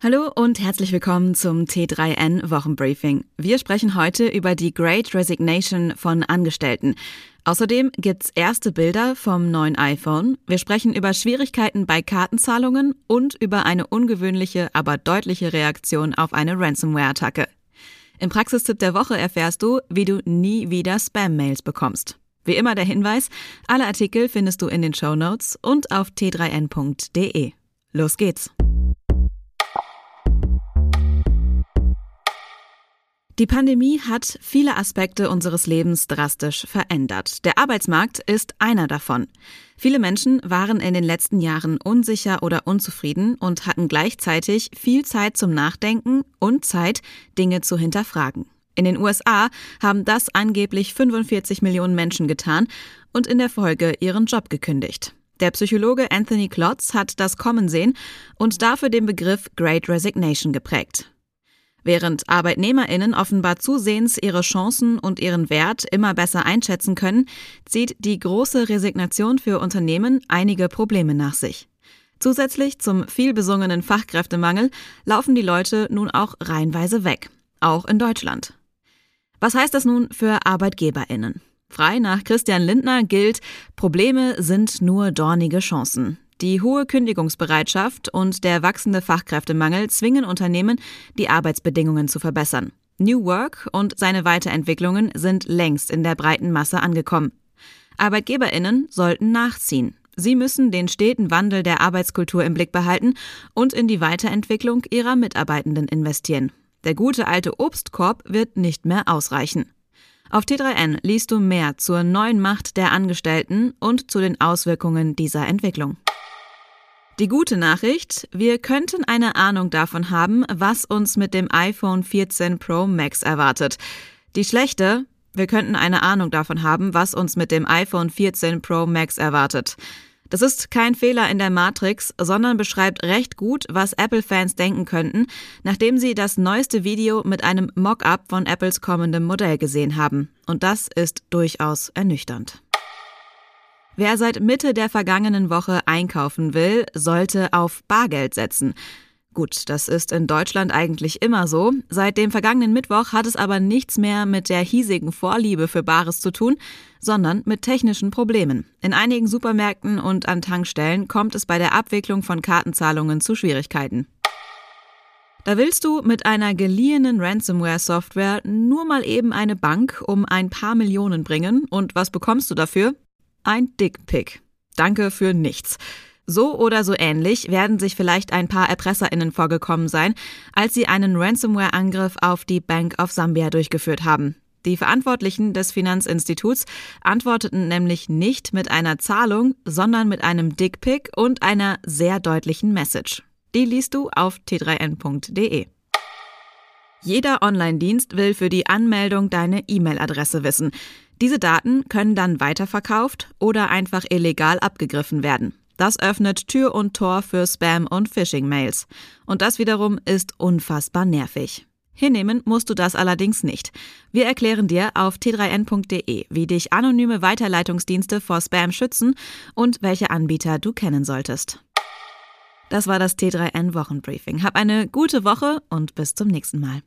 Hallo und herzlich willkommen zum T3N Wochenbriefing. Wir sprechen heute über die Great Resignation von Angestellten. Außerdem gibt's erste Bilder vom neuen iPhone. Wir sprechen über Schwierigkeiten bei Kartenzahlungen und über eine ungewöhnliche, aber deutliche Reaktion auf eine Ransomware-Attacke. Im Praxistipp der Woche erfährst du, wie du nie wieder Spam-Mails bekommst. Wie immer der Hinweis, alle Artikel findest du in den Show Notes und auf t3n.de. Los geht's! Die Pandemie hat viele Aspekte unseres Lebens drastisch verändert. Der Arbeitsmarkt ist einer davon. Viele Menschen waren in den letzten Jahren unsicher oder unzufrieden und hatten gleichzeitig viel Zeit zum Nachdenken und Zeit, Dinge zu hinterfragen. In den USA haben das angeblich 45 Millionen Menschen getan und in der Folge ihren Job gekündigt. Der Psychologe Anthony Klotz hat das kommen sehen und dafür den Begriff Great Resignation geprägt. Während Arbeitnehmerinnen offenbar zusehends ihre Chancen und ihren Wert immer besser einschätzen können, zieht die große Resignation für Unternehmen einige Probleme nach sich. Zusätzlich zum vielbesungenen Fachkräftemangel laufen die Leute nun auch reihenweise weg, auch in Deutschland. Was heißt das nun für Arbeitgeberinnen? Frei nach Christian Lindner gilt, Probleme sind nur dornige Chancen. Die hohe Kündigungsbereitschaft und der wachsende Fachkräftemangel zwingen Unternehmen, die Arbeitsbedingungen zu verbessern. New Work und seine Weiterentwicklungen sind längst in der breiten Masse angekommen. Arbeitgeberinnen sollten nachziehen. Sie müssen den steten Wandel der Arbeitskultur im Blick behalten und in die Weiterentwicklung ihrer Mitarbeitenden investieren. Der gute alte Obstkorb wird nicht mehr ausreichen. Auf T3N liest du mehr zur neuen Macht der Angestellten und zu den Auswirkungen dieser Entwicklung. Die gute Nachricht, wir könnten eine Ahnung davon haben, was uns mit dem iPhone 14 Pro Max erwartet. Die schlechte, wir könnten eine Ahnung davon haben, was uns mit dem iPhone 14 Pro Max erwartet. Das ist kein Fehler in der Matrix, sondern beschreibt recht gut, was Apple-Fans denken könnten, nachdem sie das neueste Video mit einem Mock-up von Apples kommendem Modell gesehen haben. Und das ist durchaus ernüchternd. Wer seit Mitte der vergangenen Woche einkaufen will, sollte auf Bargeld setzen. Gut, das ist in Deutschland eigentlich immer so. Seit dem vergangenen Mittwoch hat es aber nichts mehr mit der hiesigen Vorliebe für Bares zu tun, sondern mit technischen Problemen. In einigen Supermärkten und an Tankstellen kommt es bei der Abwicklung von Kartenzahlungen zu Schwierigkeiten. Da willst du mit einer geliehenen Ransomware-Software nur mal eben eine Bank um ein paar Millionen bringen und was bekommst du dafür? Ein Dickpick. Danke für nichts. So oder so ähnlich werden sich vielleicht ein paar ErpresserInnen vorgekommen sein, als sie einen Ransomware-Angriff auf die Bank of Zambia durchgeführt haben. Die Verantwortlichen des Finanzinstituts antworteten nämlich nicht mit einer Zahlung, sondern mit einem Dickpick und einer sehr deutlichen Message. Die liest du auf t3n.de. Jeder Online-Dienst will für die Anmeldung deine E-Mail-Adresse wissen. Diese Daten können dann weiterverkauft oder einfach illegal abgegriffen werden. Das öffnet Tür und Tor für Spam- und Phishing-Mails. Und das wiederum ist unfassbar nervig. Hinnehmen musst du das allerdings nicht. Wir erklären dir auf t3n.de, wie dich anonyme Weiterleitungsdienste vor Spam schützen und welche Anbieter du kennen solltest. Das war das T3N Wochenbriefing. Hab eine gute Woche und bis zum nächsten Mal.